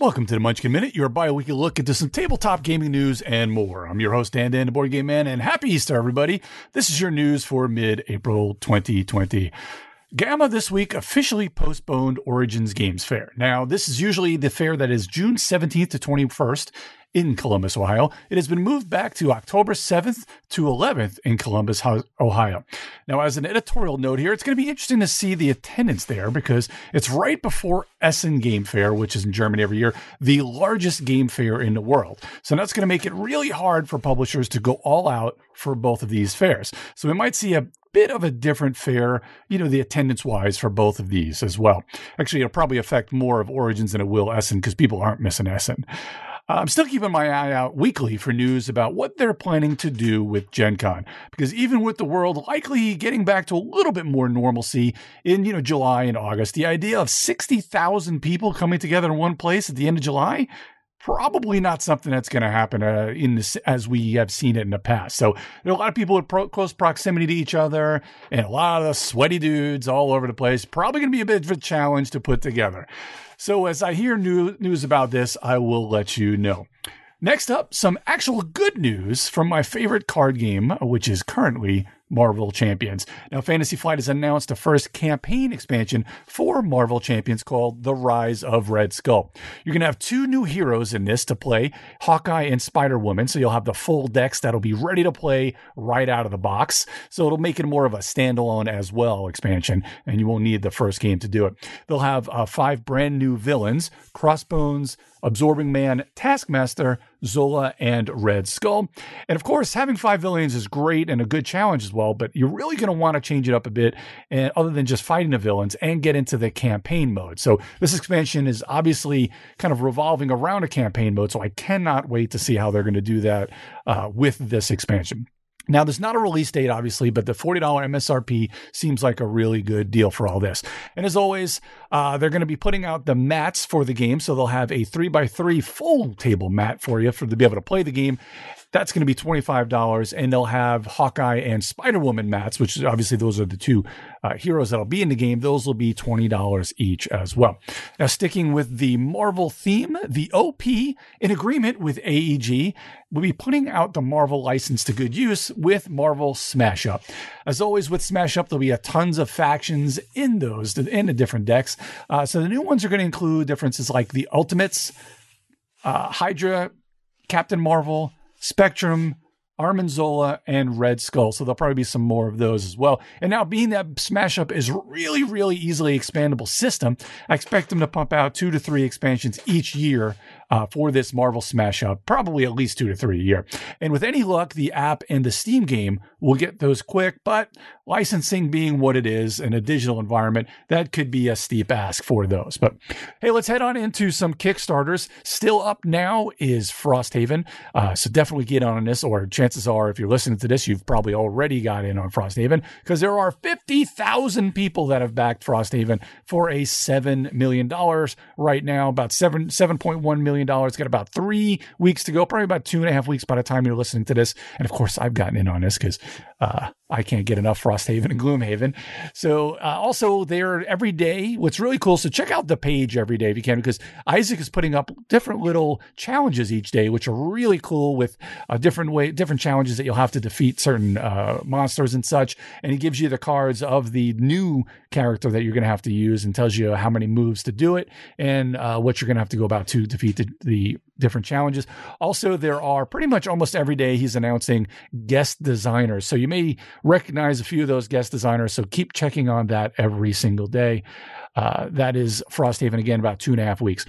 Welcome to the Munchkin Minute, your bi-weekly look into some tabletop gaming news and more. I'm your host, Dan Dan, the Board Game Man, and happy Easter, everybody. This is your news for mid-April 2020. GAMA this week officially postponed Origins Games Fair. Now, this is usually the fair that is June 17th to 21st in Columbus, Ohio. It has been moved back to October 7th to 11th in Columbus, Ohio. Now, as an editorial note here, it's going to be interesting to see the attendance there because it's right before Essen Game Fair, which is in Germany every year, the largest game fair in the world. So that's going to make it really hard for publishers to go all out for both of these fairs. So we might see a bit of a different fair, you know, the attendance wise for both of these as well. Actually, it'll probably affect more of Origins than it will Essen because people aren't missing Essen. Uh, I'm still keeping my eye out weekly for news about what they're planning to do with Gen Con. Because even with the world likely getting back to a little bit more normalcy in, you know, July and August, the idea of 60,000 people coming together in one place at the end of July, probably not something that's going to happen uh, in this as we have seen it in the past. So there are a lot of people in pro- close proximity to each other and a lot of sweaty dudes all over the place. Probably going to be a bit of a challenge to put together. So as I hear new, news about this, I will let you know. Next up, some actual good news from my favorite card game, which is currently Marvel Champions. Now, Fantasy Flight has announced a first campaign expansion for Marvel Champions called The Rise of Red Skull. You're going to have two new heroes in this to play Hawkeye and Spider Woman. So you'll have the full decks that'll be ready to play right out of the box. So it'll make it more of a standalone as well expansion, and you won't need the first game to do it. They'll have uh, five brand new villains Crossbones, Absorbing Man, Taskmaster, Zola, and Red Skull. And of course, having five villains is great and a good challenge as well, but you're really going to want to change it up a bit, and other than just fighting the villains, and get into the campaign mode. So this expansion is obviously kind of revolving around a campaign mode, so I cannot wait to see how they're going to do that uh, with this expansion. Now, there's not a release date, obviously, but the $40 MSRP seems like a really good deal for all this. And as always, uh, they're going to be putting out the mats for the game. So they'll have a three by three full table mat for you for to be able to play the game. That's going to be $25. And they'll have Hawkeye and Spider Woman mats, which obviously those are the two uh, heroes that'll be in the game. Those will be $20 each as well. Now, sticking with the Marvel theme, the OP, in agreement with AEG, will be putting out the Marvel license to good use with Marvel Smash Up. As always, with Smash Up, there'll be a tons of factions in those, in the different decks. Uh, so the new ones are going to include differences like the Ultimates, uh, Hydra, Captain Marvel, Spectrum, Arnim Zola, and Red Skull. So there'll probably be some more of those as well. And now, being that Smash Up is really, really easily expandable system, I expect them to pump out two to three expansions each year uh, for this Marvel Smash Up, probably at least two to three a year. And with any luck, the app and the Steam game will get those quick, but licensing being what it is in a digital environment, that could be a steep ask for those. But hey, let's head on into some Kickstarters. Still up now is Frosthaven. Uh, so definitely get on this, or chances are, if you're listening to this, you've probably already got in on Frosthaven because there are 50,000 people that have backed Frosthaven for a $7 million right now, about 7, seven point one million dollars. Got about three weeks to go, probably about two and a half weeks by the time you're listening to this. And of course, I've gotten in on this because uh, I can't get enough Frosthaven and Gloomhaven. So uh, also there every day. What's really cool. So check out the page every day if you can, because Isaac is putting up different little challenges each day, which are really cool with a different way, different challenges that you'll have to defeat certain uh, monsters and such. And he gives you the cards of the new character that you're going to have to use and tells you how many moves to do it and uh, what you're going to have to go about to defeat the, the different challenges. Also, there are pretty much almost every day he's announcing guest designers. So you may recognize a few of those guest designers. So keep checking on that every single day. Uh, that is Frosthaven again, about two and a half weeks.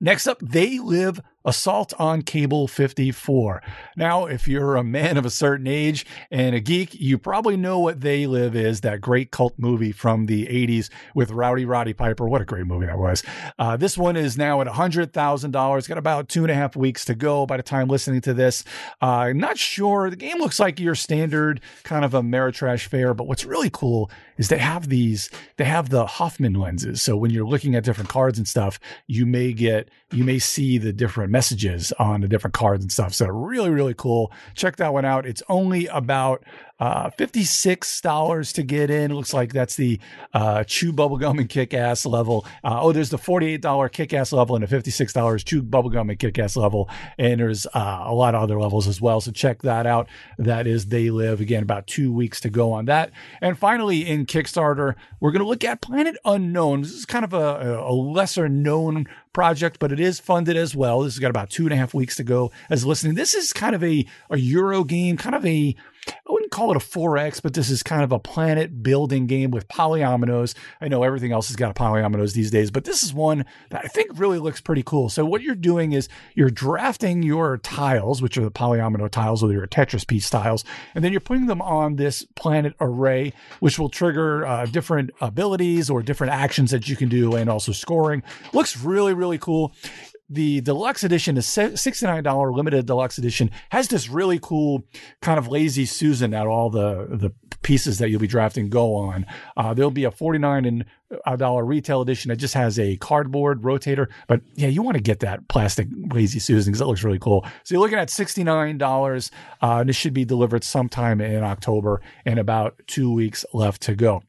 Next up, They Live Assault on Cable 54. Now, if you're a man of a certain age and a geek, you probably know what They Live is, that great cult movie from the 80s with Rowdy Roddy Piper. What a great movie that was. Uh, this one is now at $100,000. Got about two and a half weeks to go by the time listening to this. Uh, not sure. The game looks like your standard kind of a Ameritrash fair, but what's really cool is they have these, they have the Hoffman lenses. So when you're looking at different cards and stuff, you may get, you may see the different messages on the different cards and stuff. So really, really cool. Check that one out. It's only about Uh, $56 to get in. It Looks like that's the uh, Chew Bubblegum and Kick Ass level. Uh, oh, there's the $48 Kick Ass level and a $56 Chew Bubblegum and Kick Ass level. And there's uh, a lot of other levels as well. So check that out. That is They Live. Again, about two weeks to go on that. And finally, in Kickstarter, we're going to look at Planet Unknown. This is kind of a, a lesser known project, but it is funded as well. This has got about two and a half weeks to go as listening. This is kind of a, a Euro game, kind of a I wouldn't call it a 4X, but this is kind of a planet building game with polyominoes. I know everything else has got polyominoes these days, but this is one that I think really looks pretty cool. So what you're doing is you're drafting your tiles, which are the polyomino tiles or your Tetris piece tiles, and then you're putting them on this planet array, which will trigger uh, different abilities or different actions that you can do and also scoring. Looks really, really cool the deluxe edition is $69 limited deluxe edition has this really cool kind of lazy susan that all the the pieces that you'll be drafting go on. Uh, there'll be a 49 and a dollar retail edition that just has a cardboard rotator but yeah you want to get that plastic lazy susan because it looks really cool. So you're looking at $69 uh, and this should be delivered sometime in october and about two weeks left to go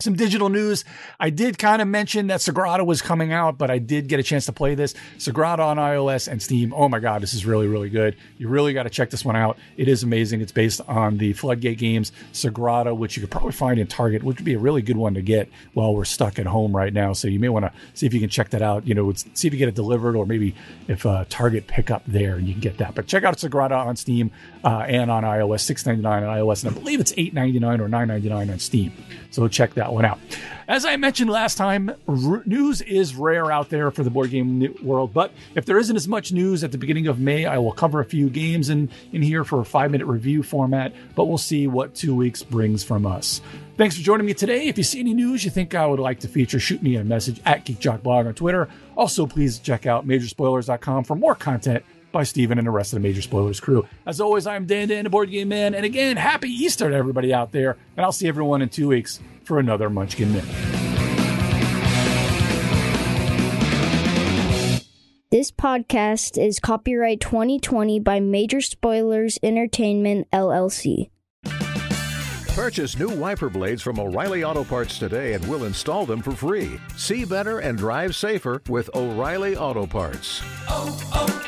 some digital news. I did kind of mention that Sagrada was coming out, but I did get a chance to play this. Sagrada on iOS and Steam. Oh my God, this is really, really good. You really got to check this one out. It is amazing. It's based on the Floodgate games, Sagrada, which you could probably find in Target, which would be a really good one to get while we're stuck at home right now. So you may want to see if you can check that out. You know, see if you get it delivered or maybe if uh, Target pick up there and you can get that. But check out Sagrada on Steam uh, and on iOS, six ninety nine on iOS, and I believe it's eight ninety nine or nine ninety nine on Steam. So check that one out. As I mentioned last time, r- news is rare out there for the board game world, but if there isn't as much news at the beginning of May, I will cover a few games in, in here for a five minute review format, but we'll see what two weeks brings from us. Thanks for joining me today. If you see any news you think I would like to feature, shoot me a message at GeekJockBlog on Twitter. Also, please check out Majorspoilers.com for more content by Steven and the rest of the Major Spoilers crew. As always, I'm Dan Dan, the board game man. And again, happy Easter to everybody out there. And I'll see everyone in two weeks for another Munchkin Minute. This podcast is copyright 2020 by Major Spoilers Entertainment, LLC. Purchase new wiper blades from O'Reilly Auto Parts today and we'll install them for free. See better and drive safer with O'Reilly Auto Parts. Oh, oh